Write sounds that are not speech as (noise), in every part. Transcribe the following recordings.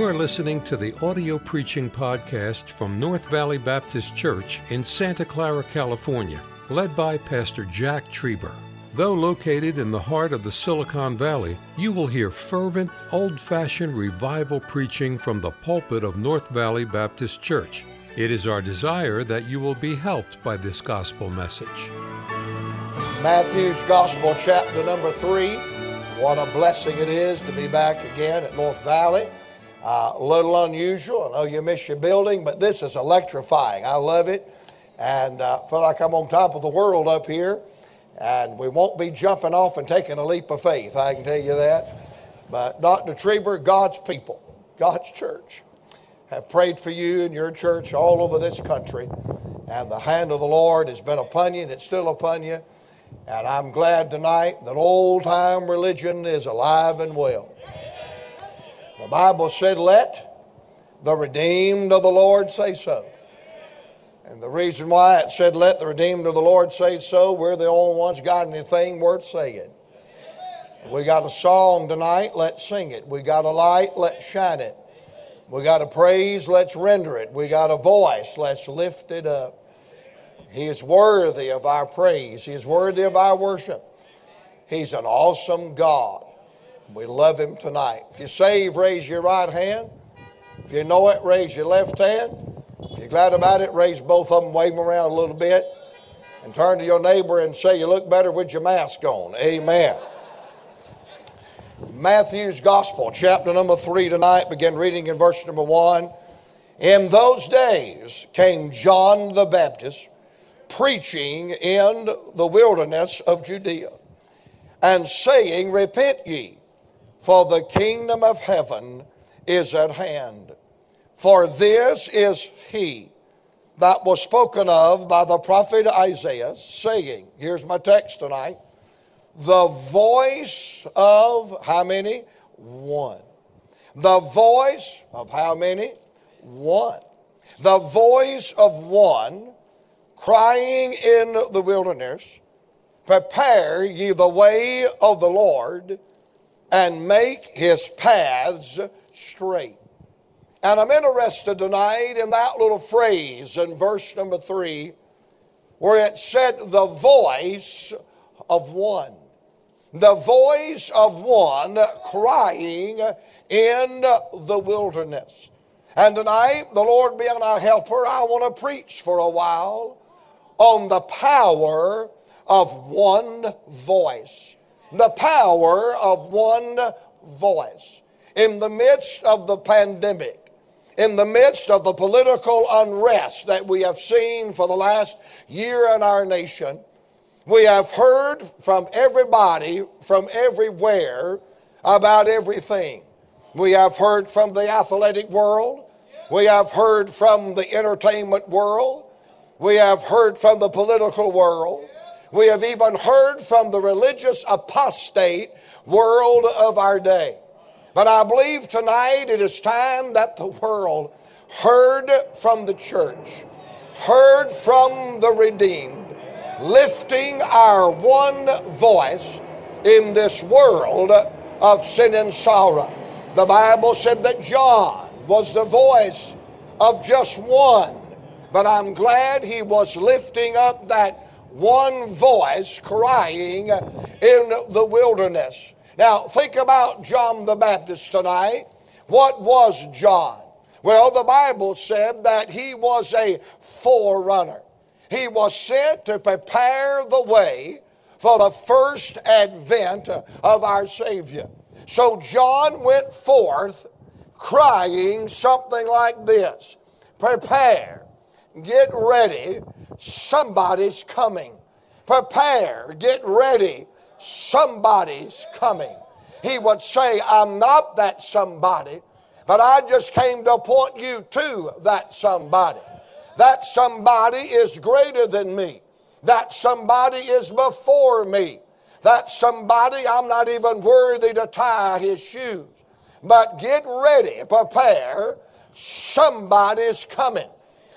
You are listening to the audio preaching podcast from North Valley Baptist Church in Santa Clara, California, led by Pastor Jack Trieber. Though located in the heart of the Silicon Valley, you will hear fervent, old fashioned revival preaching from the pulpit of North Valley Baptist Church. It is our desire that you will be helped by this gospel message. Matthew's Gospel, chapter number three. What a blessing it is to be back again at North Valley. Uh, a little unusual. I know you miss your building, but this is electrifying. I love it. And uh, feel like I'm on top of the world up here. And we won't be jumping off and taking a leap of faith, I can tell you that. But Dr. Trieber, God's people, God's church, have prayed for you and your church all over this country. And the hand of the Lord has been upon you, and it's still upon you. And I'm glad tonight that old time religion is alive and well. The Bible said, Let the redeemed of the Lord say so. And the reason why it said, Let the redeemed of the Lord say so, we're the only ones got anything worth saying. We got a song tonight, let's sing it. We got a light, let's shine it. We got a praise, let's render it. We got a voice, let's lift it up. He is worthy of our praise, He is worthy of our worship. He's an awesome God. We love Him tonight. If you're saved, raise your right hand. If you know it, raise your left hand. If you're glad about it, raise both of them, wave them around a little bit, and turn to your neighbor and say, You look better with your mask on. Amen. Matthew's Gospel, chapter number three tonight, begin reading in verse number one. In those days came John the Baptist preaching in the wilderness of Judea and saying, Repent ye for the kingdom of heaven is at hand. For this is he that was spoken of by the prophet Isaiah, saying, Here's my text tonight the voice of how many? One. The voice of how many? One. The voice of one crying in the wilderness, Prepare ye the way of the Lord and make his paths straight. And I'm interested tonight in that little phrase in verse number three, where it said, the voice of one. The voice of one crying in the wilderness. And tonight, the Lord being our helper, I want to preach for a while on the power of one voice the power of one voice. In the midst of the pandemic, in the midst of the political unrest that we have seen for the last year in our nation, we have heard from everybody, from everywhere, about everything. We have heard from the athletic world. We have heard from the entertainment world. We have heard from the political world. We have even heard from the religious apostate world of our day. But I believe tonight it is time that the world heard from the church, heard from the redeemed, lifting our one voice in this world of sin and sorrow. The Bible said that John was the voice of just one, but I'm glad he was lifting up that one voice crying in the wilderness. Now, think about John the Baptist tonight. What was John? Well, the Bible said that he was a forerunner. He was sent to prepare the way for the first advent of our Savior. So John went forth crying something like this Prepare, get ready, somebody's coming. Prepare, get ready, somebody's coming. He would say, I'm not that somebody, but I just came to point you to that somebody. That somebody is greater than me. That somebody is before me. That somebody I'm not even worthy to tie his shoes. But get ready, prepare, somebody's coming.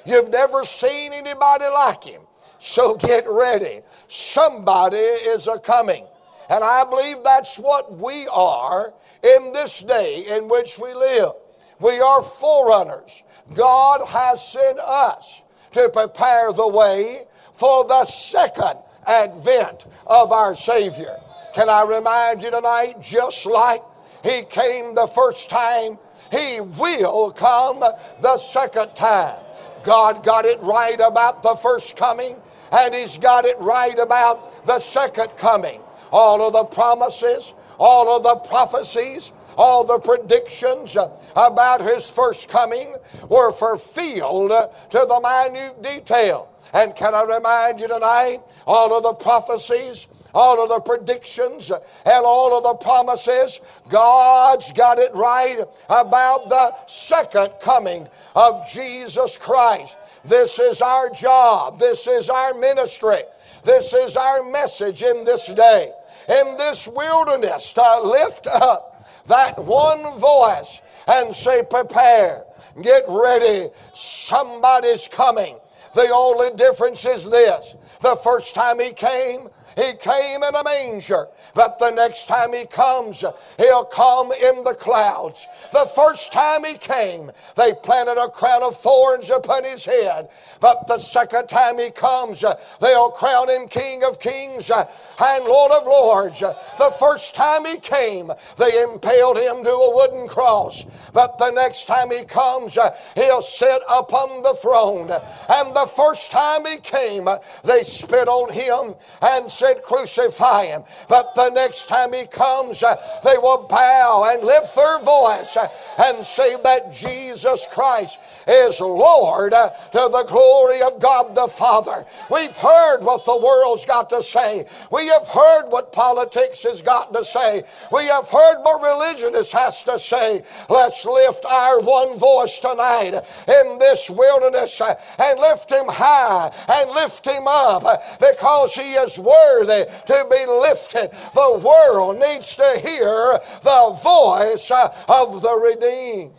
You've never seen anybody like him. So get ready. Somebody is a coming. And I believe that's what we are in this day in which we live. We are forerunners. God has sent us to prepare the way for the second advent of our Savior. Can I remind you tonight, just like He came the first time, He will come the second time. God got it right about the first coming, and He's got it right about the second coming. All of the promises, all of the prophecies, all the predictions about his first coming were fulfilled to the minute detail. And can I remind you tonight, all of the prophecies, all of the predictions, and all of the promises, God's got it right about the second coming of Jesus Christ. This is our job. This is our ministry. This is our message in this day. In this wilderness, to lift up that one voice and say, Prepare, get ready, somebody's coming. The only difference is this the first time he came, he came in a manger, but the next time he comes, he'll come in the clouds. The first time he came, they planted a crown of thorns upon his head, but the second time he comes, they'll crown him King of Kings and Lord of Lords. The first time he came, they impaled him to a wooden cross, but the next time he comes, he'll sit upon the throne. And the first time he came, they spit on him and said, Crucify him. But the next time he comes, uh, they will bow and lift their voice uh, and say that Jesus Christ is Lord uh, to the glory of God the Father. We've heard what the world's got to say. We have heard what politics has got to say. We have heard what religion has to say. Let's lift our one voice tonight in this wilderness and lift him high and lift him up because he is worthy worthy eh, to be lifted. The world needs to hear the voice uh, of the redeemed.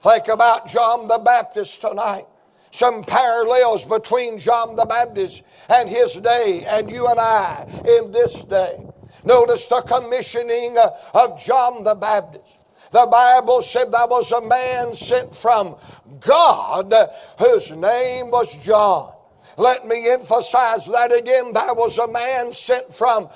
Think about John the Baptist tonight. Some parallels between John the Baptist and his day and you and I in this day. Notice the commissioning uh, of John the Baptist. The Bible said that was a man sent from God uh, whose name was John. Let me emphasize that again. There was a man sent from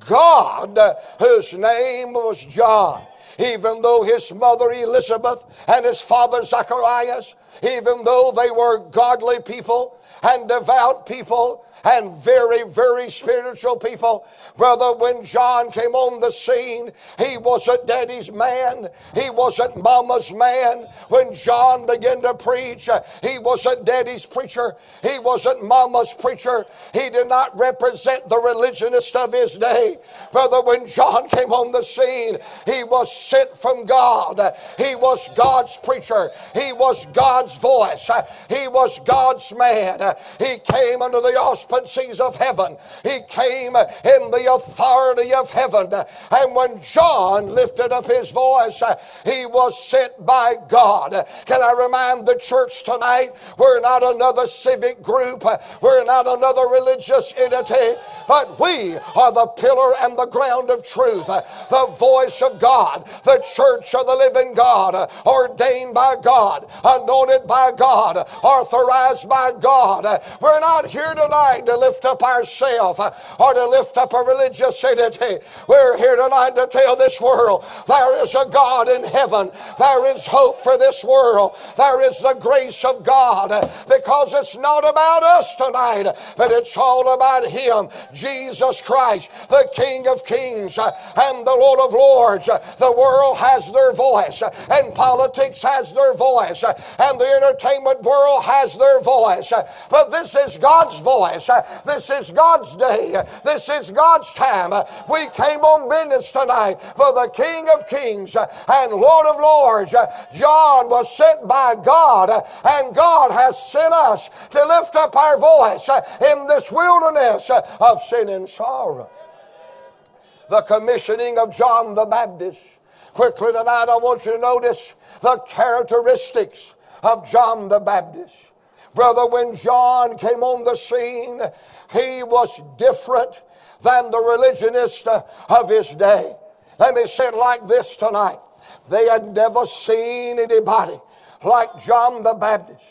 God whose name was John. Even though his mother Elizabeth and his father Zacharias, even though they were godly people and devout people, and very, very spiritual people. Brother, when John came on the scene, he wasn't daddy's man. He wasn't mama's man. When John began to preach, uh, he wasn't daddy's preacher. He wasn't mama's preacher. He did not represent the religionist of his day. Brother, when John came on the scene, he was sent from God. He was God's preacher. He was God's voice. He was God's man. He came under the auspices of heaven. He came in the authority of heaven. And when John lifted up his voice, he was sent by God. Can I remind the church tonight, we're not another civic group, we're not another religious entity, but we are the pillar and the ground of truth, the voice of God, the church of the living God, ordained by God, anointed by God, authorized by God. Uh, we're not here tonight to lift up ourselves uh, or to lift up a religious entity. We're here tonight to tell this world there is a God in heaven. There is hope for this world. There is the grace of God uh, because it's not about us tonight, but it's all about Him, Jesus Christ, the King of Kings uh, and the Lord of Lords. Uh, the world has their voice, and politics has their voice, and the entertainment world has their voice. But this is God's voice. This is God's day. This is God's time. We came on business tonight for the King of Kings and Lord of Lords. John was sent by God, and God has sent us to lift up our voice in this wilderness of sin and sorrow. The commissioning of John the Baptist. Quickly tonight, I want you to notice the characteristics of John the Baptist. Brother, when John came on the scene, he was different than the religionist uh, of his day. Let me say it like this tonight. They had never seen anybody like John the Baptist.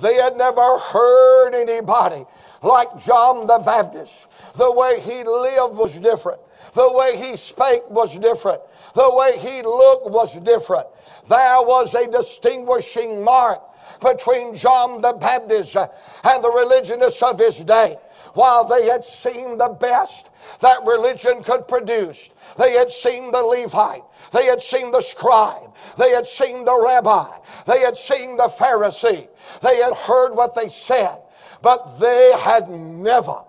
They had never heard anybody like John the Baptist. The way he lived was different. The way he spake was different. The way he looked was different. There was a distinguishing mark between John the Baptist and the religionists of his day. While they had seen the best that religion could produce, they had seen the Levite, they had seen the scribe, they had seen the rabbi, they had seen the Pharisee, they had heard what they said, but they had never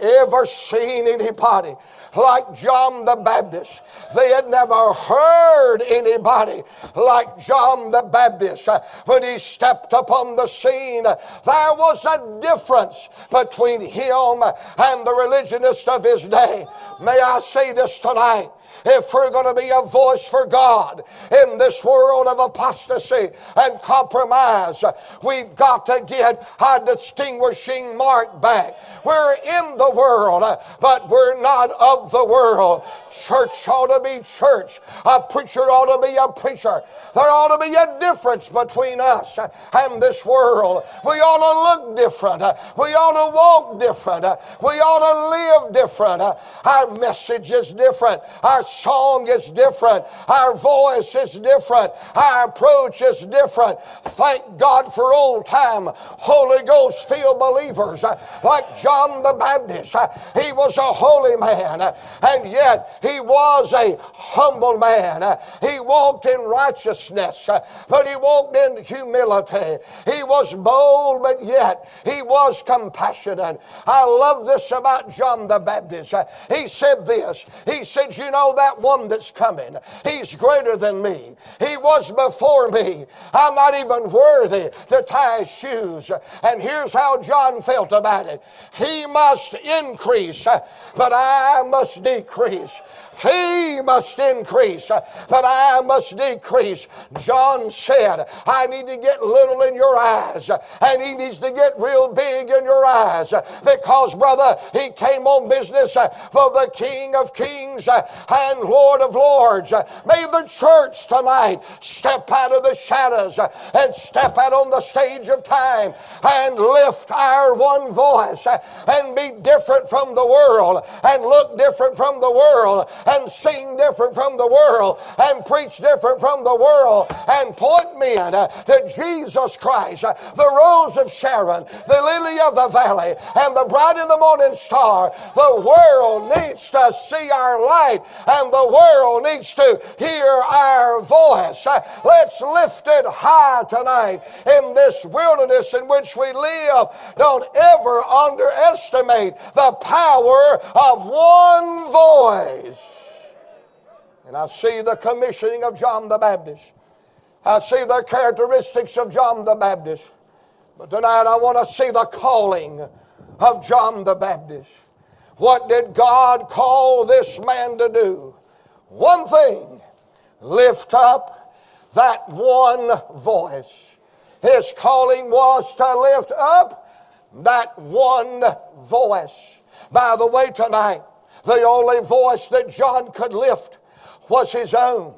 ever seen anybody like John the Baptist. They had never heard anybody like John the Baptist. When he stepped upon the scene, there was a difference between him and the religionists of his day. May I say this tonight? If we're going to be a voice for God in this world of apostasy and compromise, we've got to get our distinguishing mark back. We're in the world, but we're not of the world. Church ought to be church. A preacher ought to be a preacher. There ought to be a difference between us and this world. We ought to look different. We ought to walk different. We ought to live different. Our message is different. Our song is different. Our voice is different. Our approach is different. Thank God for old time Holy Ghost filled believers uh, like John the Baptist. Uh, he was a holy man, uh, and yet he was a humble man. He walked in righteousness, but he walked in humility. He was bold, but yet he was compassionate. I love this about John the Baptist. He said this. He said, You know, that one that's coming, he's greater than me. He was before me. I'm not even worthy to tie his shoes. And here's how John felt about it He must increase, but I must decrease. He must increase, but I must decrease. John said, I need to get little in your eyes, and he needs to get real big in your eyes. Because, brother, he came on business for the King of Kings and Lord of Lords. May the church tonight step out of the shadows and step out on the stage of time and lift our one voice and be different from the world and look different from the world and sing different from the world and preach different from the world and point men to Jesus Christ, the rose of Sharon, the lily of the valley, and the bright in the morning star. The world needs to see our light and the world needs to hear our voice. Uh, let's lift it high tonight in this wilderness in which we live. Don't ever underestimate the power of one voice. And I see the commissioning of John the Baptist. I see the characteristics of John the Baptist. But tonight I want to see the calling of John the Baptist. What did God call this man to do? One thing lift up that one voice. His calling was to lift up that one voice. By the way, tonight, the only voice that John could lift was his own.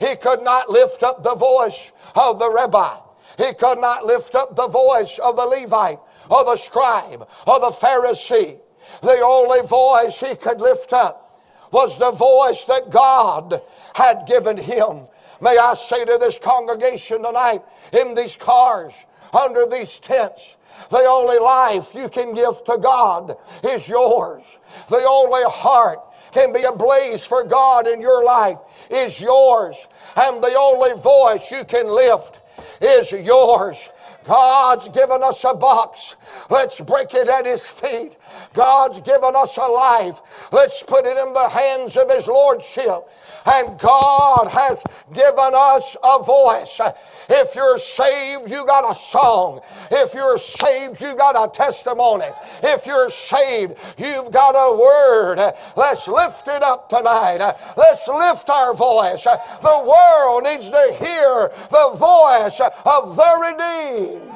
He could not lift up the voice of the rabbi. He could not lift up the voice of the Levite or the scribe or the Pharisee. The only voice he could lift up was the voice that God had given him. May I say to this congregation tonight, in these cars, under these tents, the only life you can give to God is yours. The only heart can be a blaze for God in your life is yours. And the only voice you can lift is yours. God's given us a box. Let's break it at His feet. God's given us a life. Let's put it in the hands of His Lordship. And God has given us a voice. If you're saved, you got a song. If you're saved, you got a testimony. If you're saved, you've got a word. Let's lift it up tonight. Let's lift our voice. The world needs to hear the voice of the redeemed.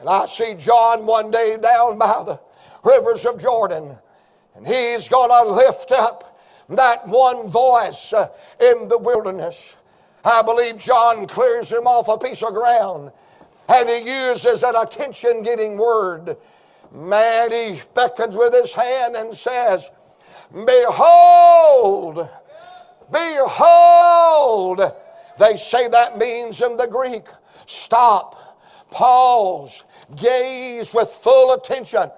And I see John one day down by the rivers of Jordan, and he's going to lift up that one voice uh, in the wilderness. I believe John clears him off a piece of ground and he uses an attention getting word. Man, he beckons with his hand and says, Behold, behold. They say that means in the Greek, stop, pause, gaze with full attention,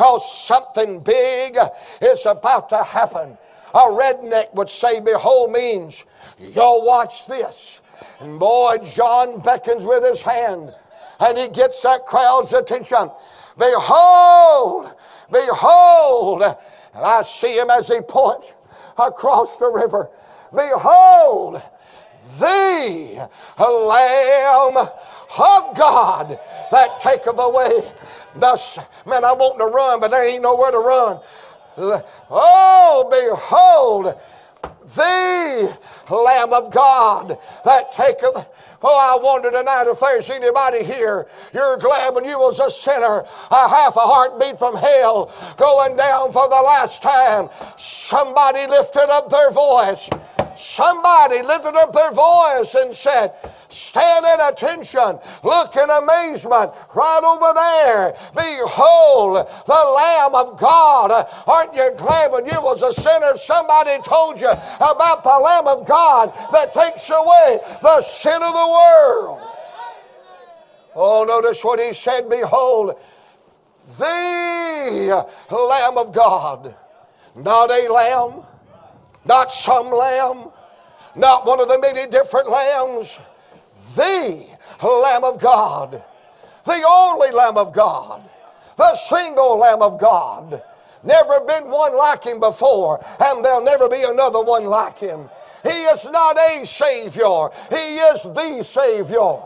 because something big is about to happen. A redneck would say, Behold means, y'all watch this. And boy, John beckons with his hand and he gets that crowd's attention. Behold, behold. And I see him as he points across the river. Behold, the Lamb of God that taketh away. Thus, man, I want to run, but there ain't nowhere to run. Oh, behold, the Lamb of God that taketh. Oh, I wonder tonight if there's anybody here. You're glad when you was a sinner, a half a heartbeat from hell, going down for the last time. Somebody lifted up their voice. Somebody lifted up their voice and said, Stand at attention. Look in amazement. Right over there. Behold, the Lamb of God. Aren't you glad when you was a sinner, somebody told you about the Lamb of God that takes away the sin of the world? Oh, notice what he said. Behold, the Lamb of God. Not a lamb, not some lamb, not one of the many different lambs the Lamb of God, the only Lamb of God, the single Lamb of God. Never been one like him before, and there'll never be another one like him. He is not a Savior, He is the Savior.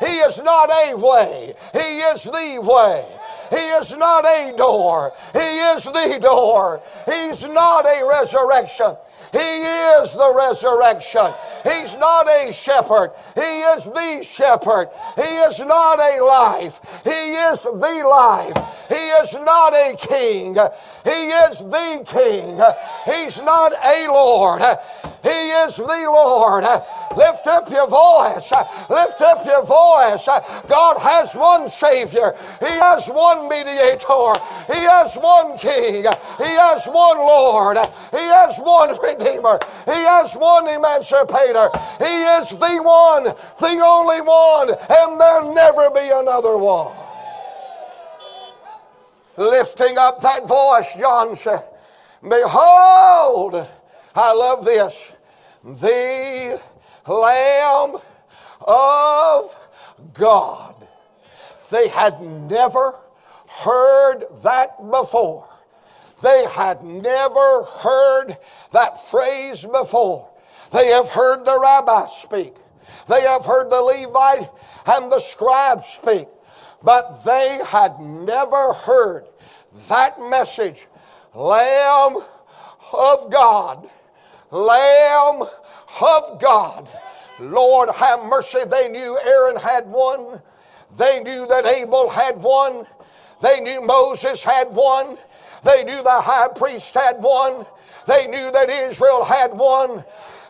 He is not a way, He is the way. He is not a door, He is the door. He's not a resurrection, He is the resurrection. He's not a shepherd. He is the shepherd. He is not a life. He is the life. He is not a king. He is the king. He's not a Lord. He is the Lord. Lift up your voice. Lift up your voice. God has one Savior. He has one mediator. He has one King. He has one Lord. He has one Redeemer. He has one Emancipator. He is the one, the only one, and there'll never be another one. Lifting up that voice, John said, Behold, I love this, the Lamb of God. They had never heard that before. They had never heard that phrase before. They have heard the rabbi speak. They have heard the Levite and the scribe speak. But they had never heard that message Lamb of God, Lamb of God. Lord, have mercy. They knew Aaron had one. They knew that Abel had one. They knew Moses had one. They knew the high priest had one. They knew that Israel had one.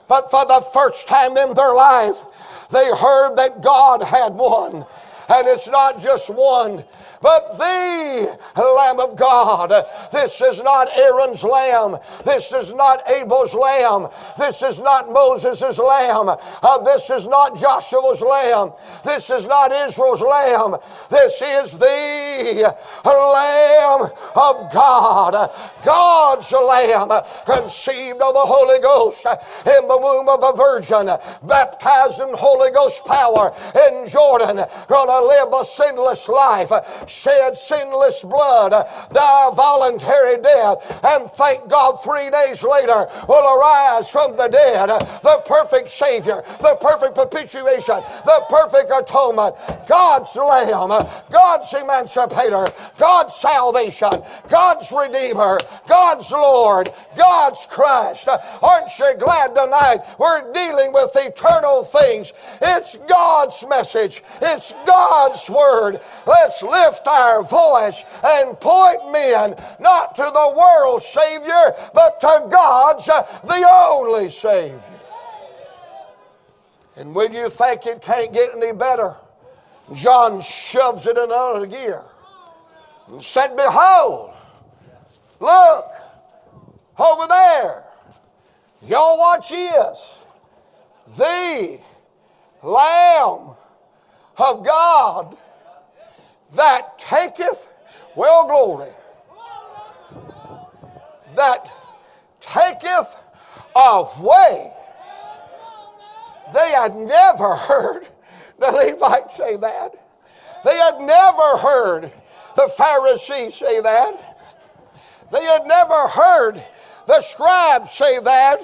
But for the first time in their life, they heard that God had one. And it's not just one, but the Lamb of God. This is not Aaron's lamb. This is not Abel's lamb. This is not Moses' lamb. Uh, this is not Joshua's lamb. This is not Israel's lamb. This is the Lamb of God. God's lamb, conceived of the Holy Ghost in the womb of a virgin, baptized in Holy Ghost power in Jordan, gonna live a sinless life shed sinless blood, die a voluntary death, and thank God three days later will arise from the dead, the perfect Savior, the perfect propitiation, the perfect atonement, God's Lamb, God's emancipator, God's salvation, God's Redeemer, God's Lord, God's Christ. Aren't you glad tonight we're dealing with eternal things? It's God's message, it's God's Word. Let's lift lift our voice and point men not to the world's Savior, but to God's, uh, the only Savior. And when you think it can't get any better, John shoves it in another gear and said, Behold, look, over there. Y'all watch this. The Lamb of God that taketh, well, glory, that taketh away. They had never heard (laughs) the Levites say that. They had never heard the Pharisees say that. They had never heard the scribes say that.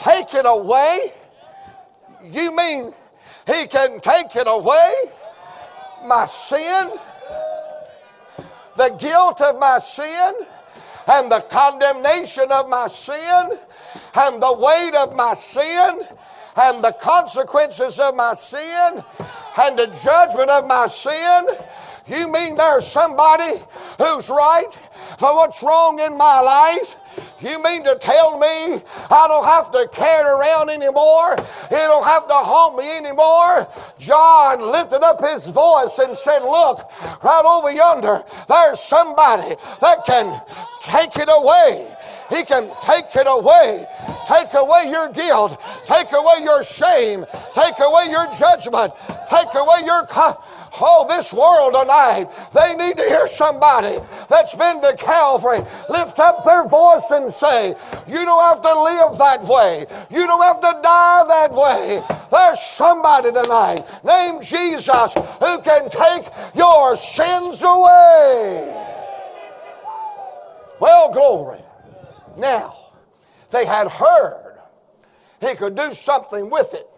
Take it away. You mean he can take it away? My sin? The guilt of my sin? And the condemnation of my sin? And the weight of my sin? And the consequences of my sin? And the judgment of my sin? You mean there's somebody who's right for what's wrong in my life? You mean to tell me I don't have to carry it around anymore? It don't have to haunt me anymore? John lifted up his voice and said, Look, right over yonder, there's somebody that can take it away. He can take it away. Take away your guilt. Take away your shame. Take away your judgment. Take away your. Co- Oh, this world tonight, they need to hear somebody that's been to Calvary lift up their voice and say, You don't have to live that way. You don't have to die that way. There's somebody tonight named Jesus who can take your sins away. Well, glory. Now, they had heard he could do something with it,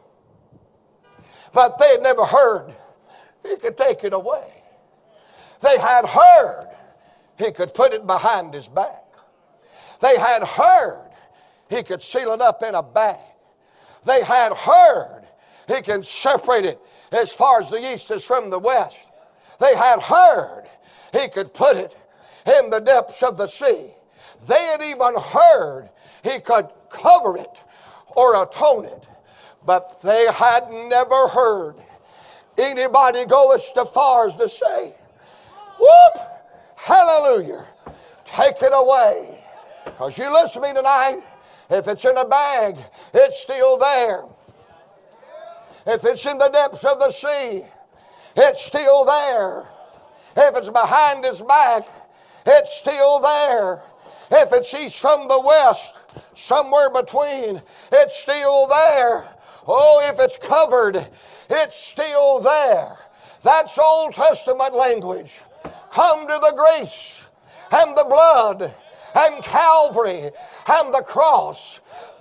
but they had never heard he could take it away. They had heard he could put it behind his back. They had heard he could seal it up in a bag. They had heard he can separate it as far as the east is from the west. They had heard he could put it in the depths of the sea. They had even heard he could cover it or atone it, but they had never heard anybody go as far as to say, Whoop! Hallelujah! Take it away. Because you listen to me tonight, if it's in a bag, it's still there. If it's in the depths of the sea, it's still there. If it's behind his back, it's still there. If it's east from the west, somewhere between, it's still there. Oh, if it's covered, it's still there. That's Old Testament language. Come to the grace and the blood and Calvary and the cross.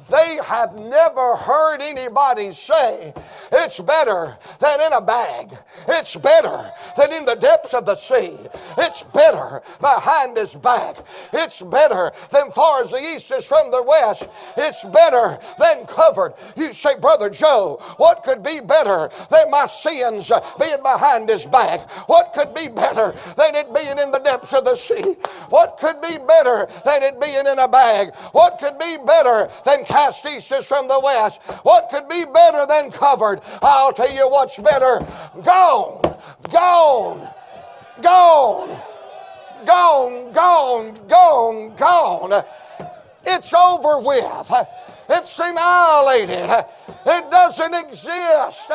They have never heard anybody say, it's better than in a bag. It's better than in the depths of the sea. It's better behind his back. It's better than far as the east is from the west. It's better than covered. You say, Brother Joe, what could be better than my sins being behind his back? What could be better than it being in the depths of the sea? What could be better than it being in a bag? What could be better than cast east from the west? What could be better than covered? I'll tell you what's better. Gone, gone, gone, gone, gone, gone, gone. It's over with. It's annihilated. It doesn't exist.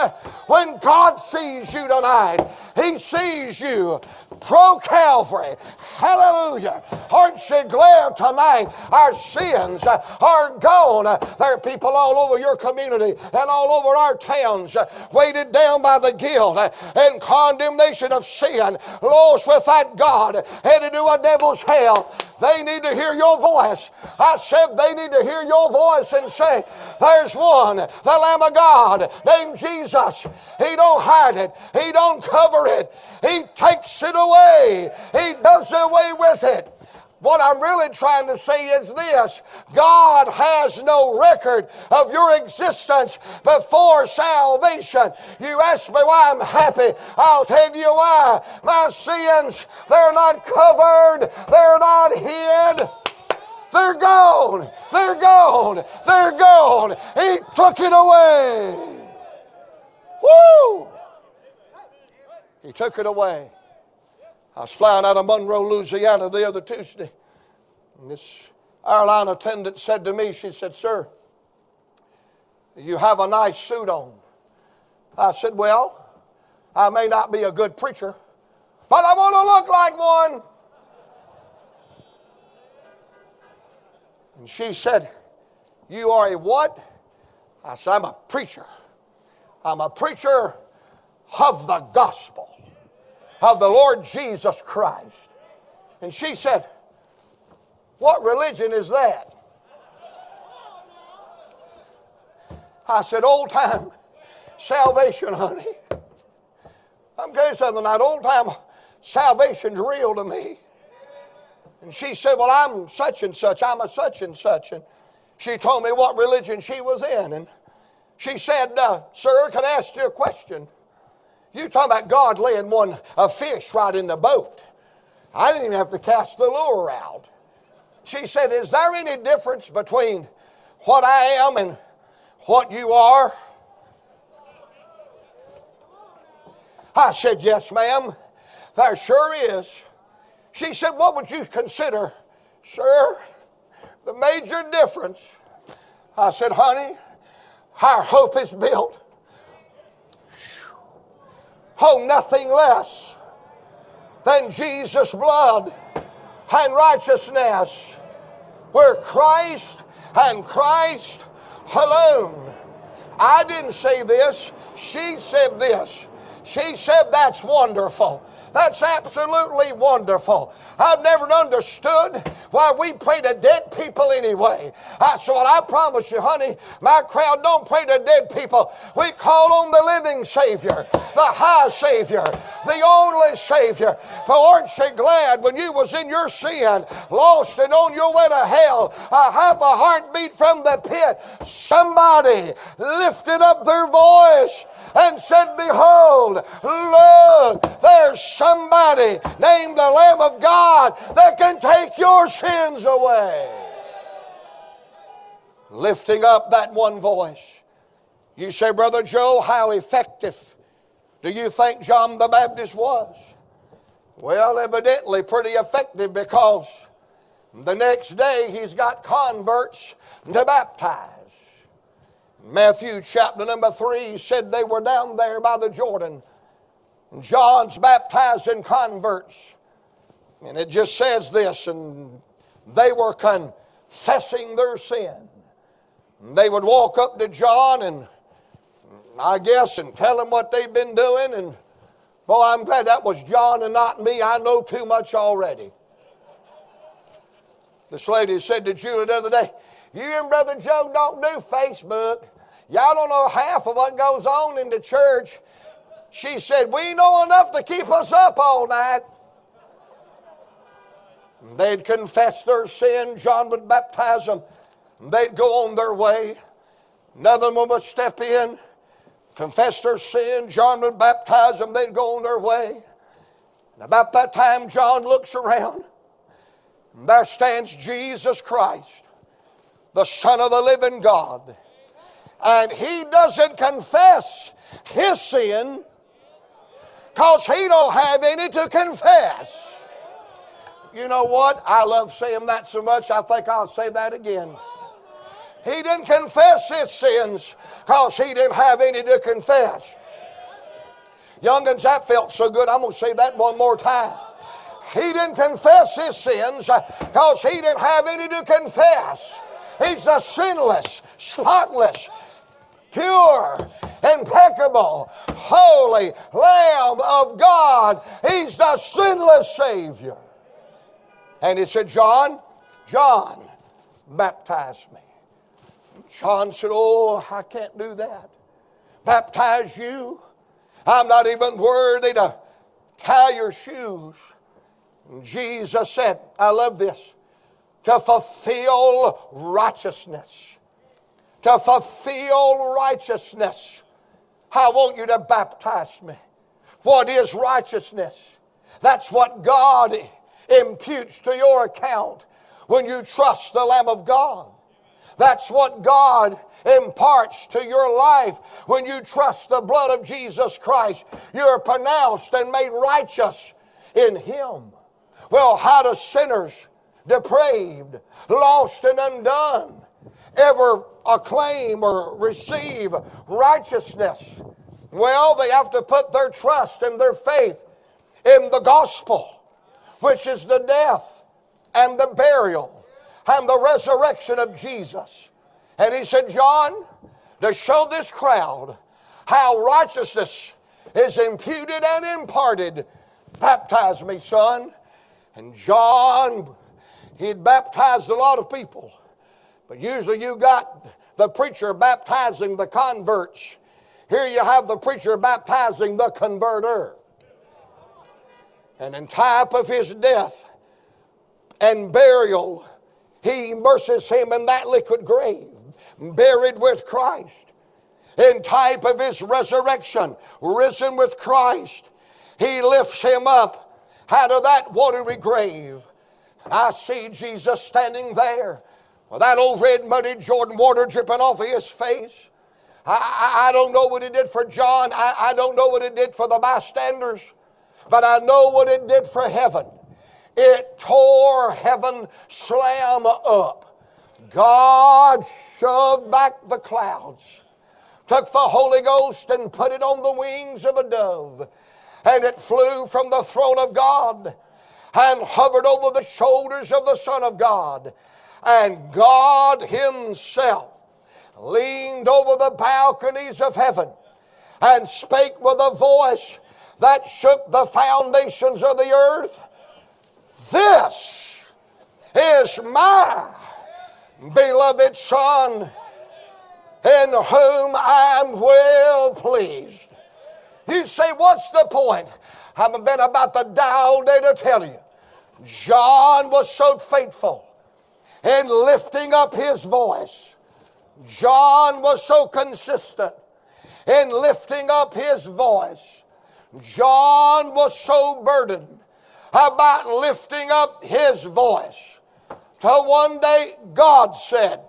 When God sees you tonight, He sees you pro Calvary. Hallelujah. Aren't you glad tonight our sins are gone? There are people all over your community and all over our towns weighted down by the guilt and condemnation of sin, lost without God, headed to a devil's hell. They need to hear your voice. I said they need to hear your voice and say, There's one, the Lamb of God, named Jesus. He don't hide it, He don't cover it, He takes it away, He does away with it. What I'm really trying to say is this God has no record of your existence before salvation. You ask me why I'm happy. I'll tell you why. My sins, they're not covered, they're not hid. They're gone. They're gone. They're gone. He took it away. Woo! He took it away. I was flying out of Monroe, Louisiana the other Tuesday. And this airline attendant said to me, she said, Sir, you have a nice suit on. I said, Well, I may not be a good preacher, but I want to look like one. And she said, You are a what? I said, I'm a preacher. I'm a preacher of the gospel of the Lord Jesus Christ. And she said, What religion is that? I said, Old time salvation, honey. I'm going to say something, that old time salvation's real to me. And she said, Well, I'm such and such, I'm a such and such. And she told me what religion she was in. And she said, uh, Sir, can I ask you a question? You talking about God laying one a fish right in the boat. I didn't even have to cast the lure out. She said, Is there any difference between what I am and what you are? I said, Yes, ma'am. There sure is. She said, What would you consider, sir, the major difference? I said, Honey, our hope is built on nothing less than Jesus' blood and righteousness. We're Christ and Christ alone. I didn't say this, she said this. She said that's wonderful. That's absolutely wonderful. I've never understood why we pray to dead people anyway. I, so I promise you, honey, my crowd don't pray to dead people. We call on the living Savior, the high Savior, the only Savior. But aren't you glad when you was in your sin, lost and on your way to hell, I have a heartbeat from the pit, somebody lifted up their voice and said, Behold, look, there's somebody named the Lamb of God that can take your sins away. Lifting up that one voice. You say, Brother Joe, how effective do you think John the Baptist was? Well, evidently pretty effective because the next day he's got converts to baptize. Matthew chapter number 3 said they were down there by the Jordan. And John's baptizing converts. And it just says this, and they were confessing their sin. And they would walk up to John and I guess and tell him what they've been doing. And boy, I'm glad that was John and not me. I know too much already. This lady said to Julie the other day, You and Brother Joe don't do Facebook. Y'all don't know half of what goes on in the church. She said, We know enough to keep us up all night. They'd confess their sin. John would baptize them. They'd go on their way. Another one would step in, confess their sin. John would baptize them. They'd go on their way. And about that time, John looks around. And there stands Jesus Christ, the Son of the living God and he doesn't confess his sin because he don't have any to confess. You know what? I love saying that so much, I think I'll say that again. He didn't confess his sins because he didn't have any to confess. Youngins, that felt so good. I'm going to say that one more time. He didn't confess his sins because he didn't have any to confess. He's a sinless, spotless, pure, impeccable, holy Lamb of God. He's the sinless Savior. And he said, John, John, baptize me. John said, Oh, I can't do that. Baptize you? I'm not even worthy to tie your shoes. And Jesus said, I love this, to fulfill righteousness to fulfill righteousness. I want you to baptize me. What is righteousness? That's what God imputes to your account when you trust the Lamb of God. That's what God imparts to your life when you trust the blood of Jesus Christ. You're pronounced and made righteous in Him. Well, how do sinners, depraved, lost, and undone, ever acclaim or receive righteousness? Well, they have to put their trust and their faith in the gospel, which is the death and the burial and the resurrection of Jesus. And he said, John, to show this crowd how righteousness is imputed and imparted, baptize me, son. And John, he'd baptized a lot of people, but usually you got the preacher baptizing the converts. Here you have the preacher baptizing the converter. And in type of his death and burial, he immerses him in that liquid grave, buried with Christ. In type of his resurrection, risen with Christ, he lifts him up out of that watery grave. And I see Jesus standing there with that old red muddy Jordan water dripping off of his face. I, I, I don't know what it did for John. I, I don't know what it did for the bystanders. But I know what it did for heaven. It tore heaven slam up. God shoved back the clouds, took the Holy Ghost and put it on the wings of a dove, and it flew from the throne of God and hovered over the shoulders of the Son of God. And God Himself leaned over the balconies of heaven and spake with a voice that shook the foundations of the earth. This is my beloved Son in whom I'm well pleased. You say, What's the point? I haven't been about the dial day to tell you. John was so faithful in lifting up his voice. John was so consistent in lifting up his voice. John was so burdened about lifting up his voice. Till one day God said,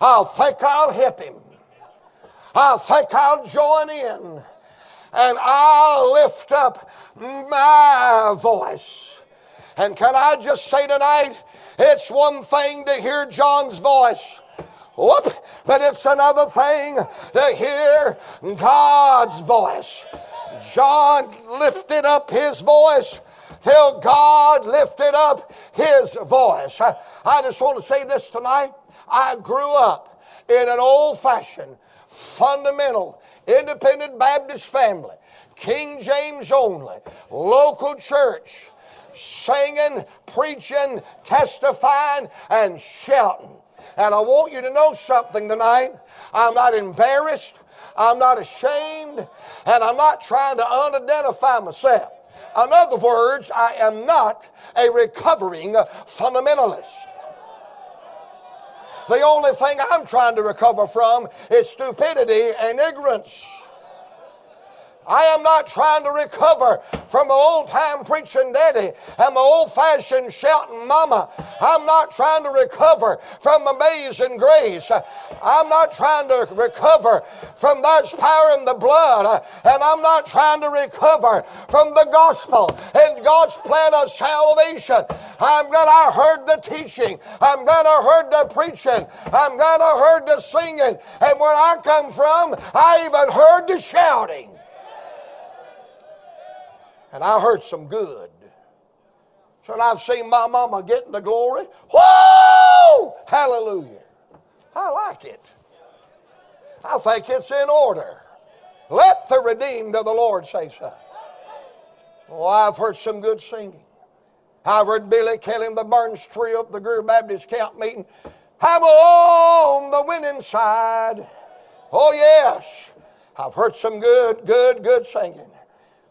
I think I'll help him. I think I'll join in and I'll lift up my voice. And can I just say tonight, it's one thing to hear John's voice. Whoop, but it's another thing to hear God's voice. John lifted up his voice till God lifted up his voice. I, I just want to say this tonight. I grew up in an old fashioned, fundamental, independent Baptist family, King James only, local church singing, preaching, testifying, and shouting. And I want you to know something tonight. I'm not embarrassed, I'm not ashamed, and I'm not trying to unidentify myself. In other words, I am not a recovering fundamentalist. The only thing I'm trying to recover from is stupidity and ignorance. I am not trying to recover from my old time preaching daddy and my old fashioned shouting mama. I'm not trying to recover from amazing grace. I'm not trying to recover from God's power in the blood. And I'm not trying to recover from the gospel and God's plan of salvation. I'm glad I heard the teaching. I'm glad I heard the preaching. I'm glad I heard the singing. And where I come from, I even heard the shouting. And I heard some good. So I've seen my mama getting the glory. Whoa! Hallelujah. I like it. I think it's in order. Let the redeemed of the Lord say so. Oh, I've heard some good singing. I've heard Billy Kelly the Burns Trio up the Greer Baptist Camp meeting. I'm on the winning side. Oh, yes. I've heard some good, good, good singing.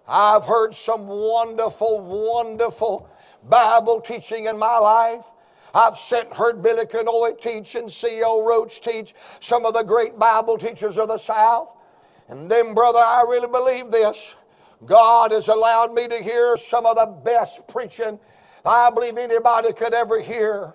I've heard some wonderful, wonderful Bible teaching in my life. I've sent, heard Billy Canoy teach and C.O. Roach teach, some of the great Bible teachers of the South. And then, brother, I really believe this. God has allowed me to hear some of the best preaching I believe anybody could ever hear.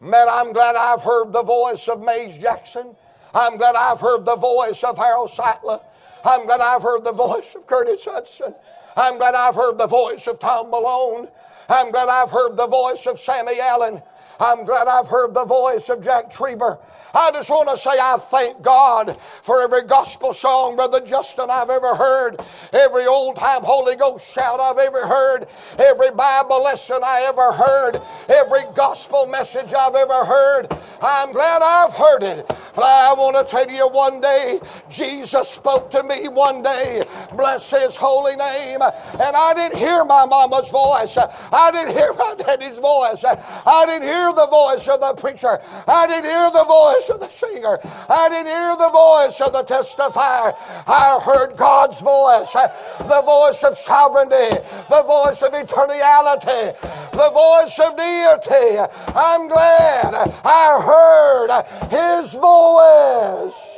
Man, I'm glad I've heard the voice of Mays Jackson. I'm glad I've heard the voice of Harold Sightler. I'm glad I've heard the voice of Curtis Hudson. I'm glad I've heard the voice of Tom Malone. I'm glad I've heard the voice of Sammy Allen. I'm glad I've heard the voice of Jack Trieber. I just want to say I thank God for every gospel song, Brother Justin, I've ever heard, every old time Holy Ghost shout I've ever heard, every Bible lesson I ever heard, every gospel message I've ever heard. I'm glad I've heard it. But I want to tell you one day, Jesus spoke to me one day, bless his holy name, and I didn't hear my mama's voice. I didn't hear my daddy's voice. I didn't hear the voice of the preacher. I didn't hear the voice voice of the singer. I didn't hear the voice of the testifier. I heard God's voice, the voice of sovereignty, the voice of eternality, the voice of deity. I'm glad I heard his voice.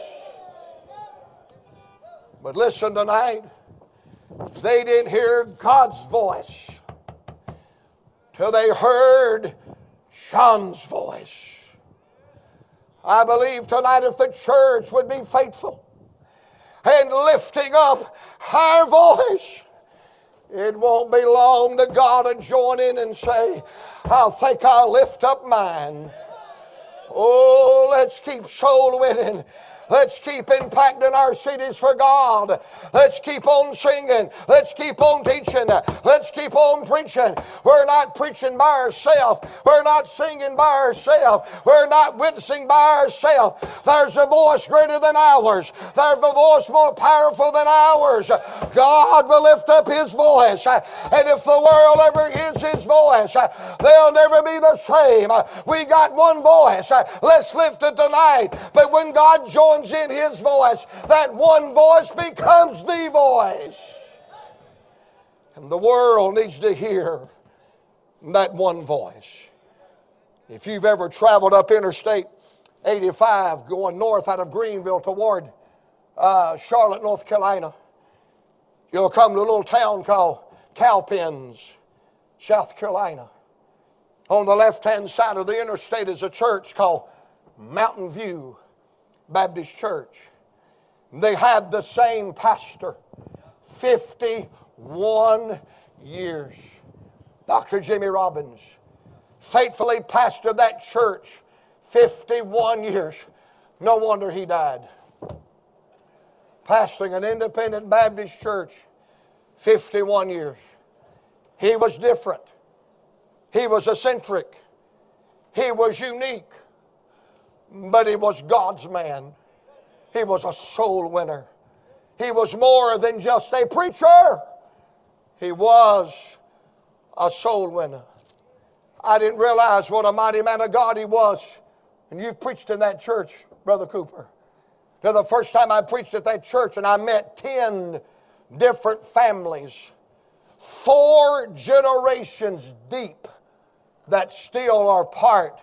But listen tonight, they didn't hear God's voice till they heard John's voice. I believe tonight if the church would be faithful and lifting up our voice, it won't be long to God to join in and say, I think I'll lift up mine. Oh, let's keep soul winning. Let's keep impacting our cities for God. Let's keep on singing. Let's keep on teaching. Let's keep on preaching. We're not preaching by ourselves. We're not singing by ourselves. We're not witnessing by ourselves. There's a voice greater than ours. There's a voice more powerful than ours. God will lift up His voice. And if the world ever hears His voice, they'll never be the same. We got one voice. Let's lift it tonight. But when God joins joins in his voice, that one voice becomes the voice. And the world needs to hear that one voice. If you've ever traveled up Interstate 85 going north out of Greenville toward uh, Charlotte, North Carolina, you'll come to a little town called Cowpens, South Carolina. On the left hand side of the interstate is a church called Mountain View Baptist Church. They had the same pastor 51 years. Dr. Jimmy Robbins faithfully pastored that church 51 years. No wonder he died. Pastoring an independent Baptist church 51 years. He was different. He was eccentric. He was unique but he was God's man. He was a soul winner. He was more than just a preacher. He was a soul winner. I didn't realize what a mighty man of God he was. And you've preached in that church, Brother Cooper. To the first time I preached at that church, and I met 10 different families, four generations deep, that still are part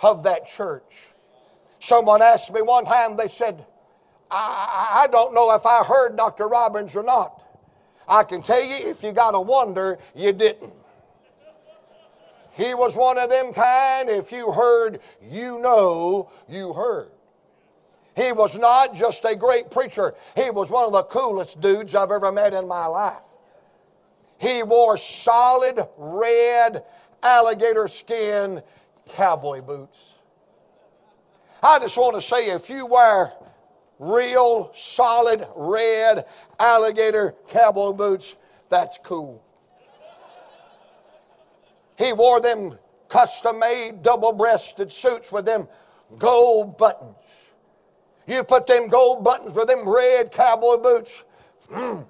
of that church. Someone asked me one time, they said, I, I don't know if I heard Dr. Robbins or not. I can tell you, if you got a wonder, you didn't. He was one of them kind, if you heard, you know you heard. He was not just a great preacher, he was one of the coolest dudes I've ever met in my life. He wore solid red alligator skin cowboy boots. I just want to say if you wear real solid red alligator cowboy boots, that's cool. He wore them custom made double breasted suits with them gold buttons. You put them gold buttons with them red cowboy boots. Mm.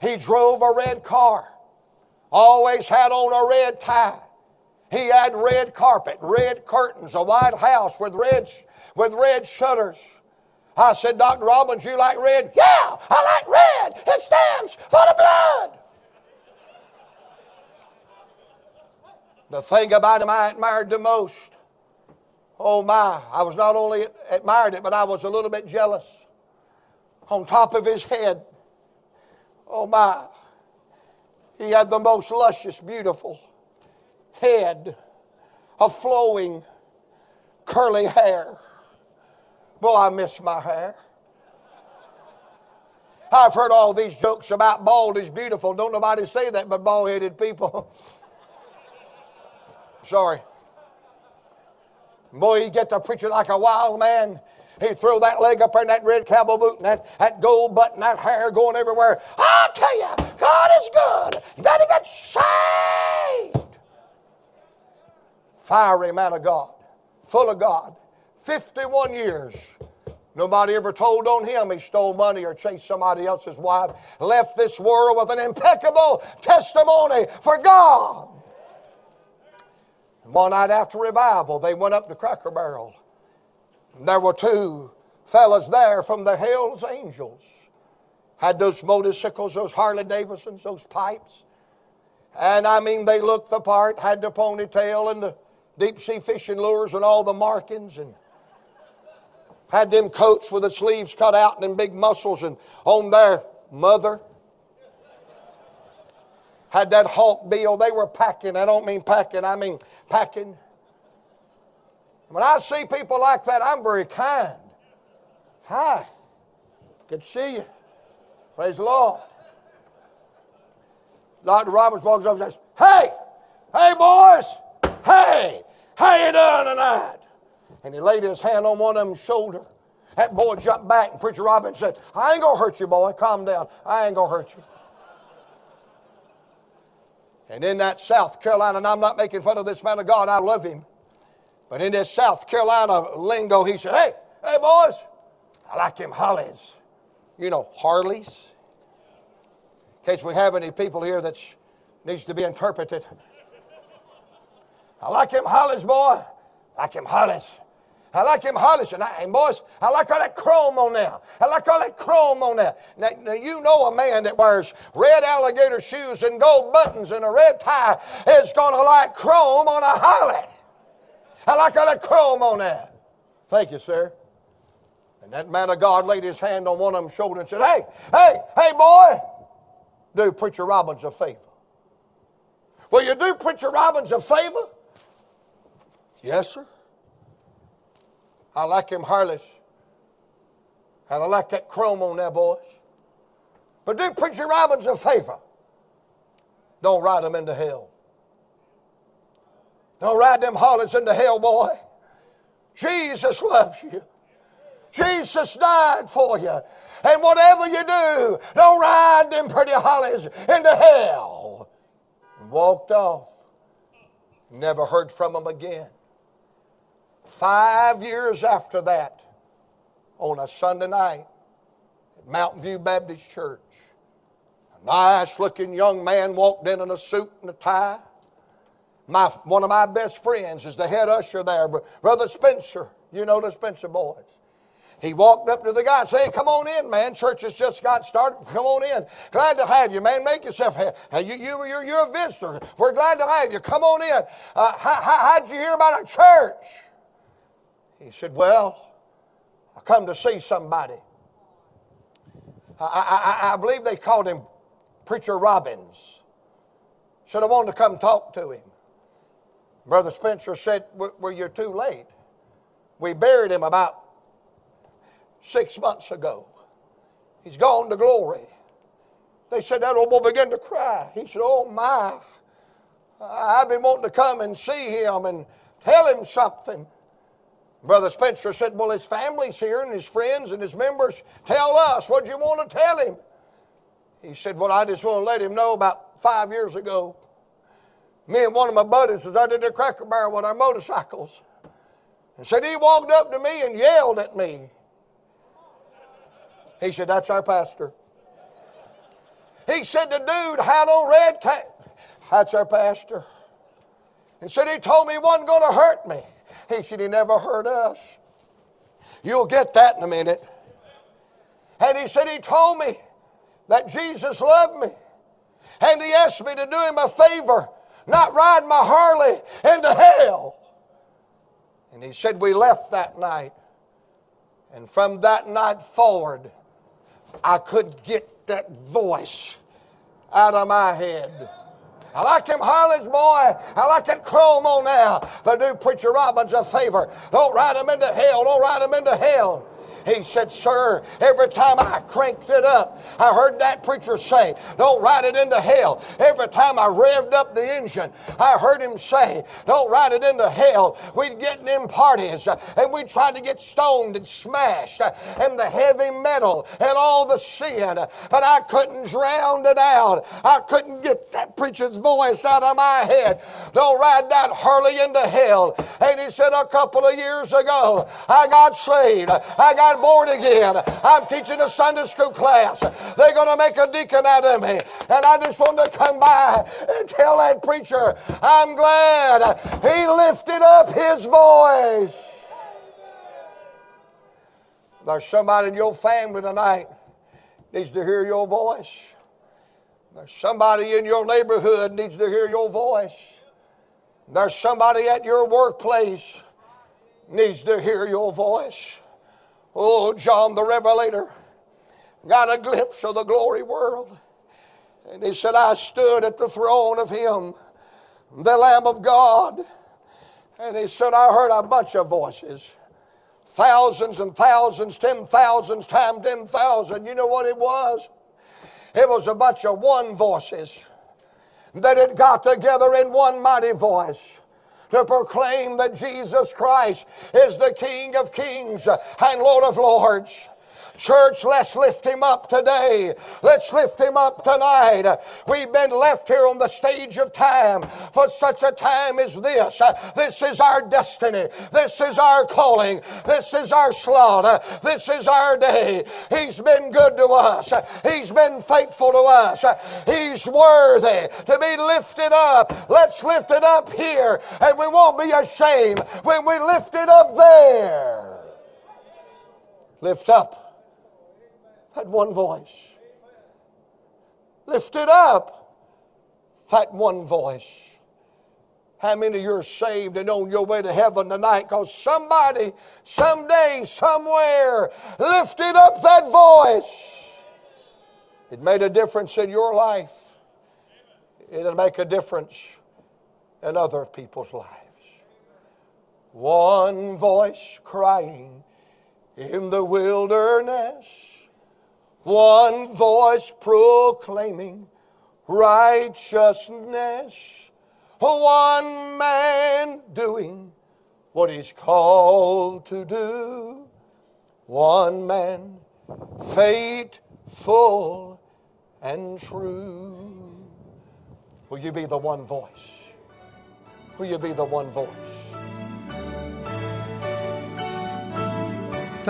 He drove a red car, always had on a red tie. He had red carpet, red curtains, a white house with red, with red shutters. I said, Dr. Robbins, you like red? Yeah, I like red. It stands for the blood. The thing about him I admired the most, oh my, I was not only admired it, but I was a little bit jealous. On top of his head, oh my, he had the most luscious, beautiful head of flowing curly hair. Boy, I miss my hair. I've heard all these jokes about bald is beautiful. Don't nobody say that but bald headed people. (laughs) Sorry. Boy, you get to preaching like a wild man. He throw that leg up in that red cowboy boot and that, that gold button, that hair going everywhere. I'll tell you, God is good. You better get saved. Fiery man of God, full of God. 51 years. Nobody ever told on him he stole money or chased somebody else's wife. Left this world with an impeccable testimony for God. One night after revival, they went up to Cracker Barrel. There were two fellas there from the Hells Angels. Had those motorcycles, those Harley Davidsons, those pipes. And I mean, they looked the part, had the ponytail and the deep sea fishing lures and all the markings and had them coats with the sleeves cut out and them big muscles and on their mother had that hawk bill. They were packing. I don't mean packing, I mean packing. When I see people like that, I'm very kind. Hi. Good to see you. Praise the Lord. Dr. Roberts walks up and says, Hey, hey boys, hey, how you doing tonight? And he laid his hand on one of them's shoulder. That boy jumped back, and Preacher Robbins said, I ain't gonna hurt you, boy. Calm down. I ain't gonna hurt you. And in that South Carolina, and I'm not making fun of this man of God, I love him. But in this South Carolina lingo, he said, Hey, hey, boys, I like them Hollies. You know, Harleys. In case we have any people here that needs to be interpreted. I like him Hollies, boy. I like him Hollies. I like him Hollis. And, I, and boys, I like all that chrome on there. I like all that chrome on there. Now, now, you know a man that wears red alligator shoes and gold buttons and a red tie is going to like chrome on a Holly. I like all that chrome on there. Thank you, sir. And that man of God laid his hand on one of them's shoulder and said, Hey, hey, hey, boy, do Preacher Robbins a favor. Will you do Preacher Robbins a favor? Yes, sir. I like them Harleys. And I like that chrome on there, boys. But do Preacher Robbins a favor. Don't ride them into hell. Don't ride them Harleys into hell, boy. Jesus loves you. Jesus died for you. And whatever you do, don't ride them pretty Harleys into hell. Walked off. Never heard from them again. Five years after that, on a Sunday night at Mountain View Baptist Church, a nice looking young man walked in in a suit and a tie. My, one of my best friends is the head usher there, Brother Spencer. You know the Spencer boys. He walked up to the guy and said, Hey, come on in, man. Church has just got started. Come on in. Glad to have you, man. Make yourself. Hey, you, you, you're, you're a visitor. We're glad to have you. Come on in. Uh, how, how, how'd you hear about our church? He said, Well, I come to see somebody. I, I, I believe they called him Preacher Robbins. Said, I wanted to come talk to him. Brother Spencer said, Well, you're too late. We buried him about six months ago. He's gone to glory. They said that old boy began to cry. He said, Oh my, I've been wanting to come and see him and tell him something. Brother Spencer said, Well, his family's here and his friends and his members. Tell us, what you want to tell him? He said, Well, I just want to let him know about five years ago. Me and one of my buddies was out at the Cracker Barrel with our motorcycles. And said he walked up to me and yelled at me. He said, That's our pastor. He said, The dude had on red cap. That's our pastor. And said, He told me he wasn't going to hurt me. He said, He never hurt us. You'll get that in a minute. And he said, He told me that Jesus loved me. And he asked me to do him a favor, not ride my Harley into hell. And he said, We left that night. And from that night forward, I couldn't get that voice out of my head. I like him Harlan's boy. I like that Chromo now. But do Preacher Robbins a favor. Don't ride him into hell. Don't ride him into hell. He said, Sir, every time I cranked it up, I heard that preacher say, Don't ride it into hell. Every time I revved up the engine, I heard him say, Don't ride it into hell. We'd get in them parties uh, and we'd try to get stoned and smashed uh, and the heavy metal and all the sin, but I couldn't drown it out. I couldn't get that preacher's voice out of my head. Don't ride that Harley into hell. And he said, A couple of years ago, I got saved. I got got born again. I'm teaching a Sunday school class. They're going to make a deacon out of me. And I just want to come by and tell that preacher, I'm glad he lifted up his voice. There's somebody in your family tonight needs to hear your voice. There's somebody in your neighborhood needs to hear your voice. There's somebody at your workplace needs to hear your voice. Oh, John the Revelator got a glimpse of the glory world. And he said, I stood at the throne of him, the Lamb of God. And he said, I heard a bunch of voices. Thousands and thousands, ten thousands times ten thousand. You know what it was? It was a bunch of one voices that had got together in one mighty voice to proclaim that Jesus Christ is the King of kings and Lord of lords. Church, let's lift him up today. Let's lift him up tonight. We've been left here on the stage of time for such a time as this. This is our destiny. This is our calling. This is our slot. This is our day. He's been good to us. He's been faithful to us. He's worthy to be lifted up. Let's lift it up here, and we won't be ashamed when we lift it up there. Lift up that one voice. Lift it up, that one voice. How many of you are saved and on your way to heaven tonight? Because somebody, someday, somewhere, lifted up that voice. It made a difference in your life. It'll make a difference in other people's lives. One voice crying in the wilderness one voice proclaiming righteousness, one man doing what he's called to do, one man faithful and true. Will you be the one voice? Will you be the one voice?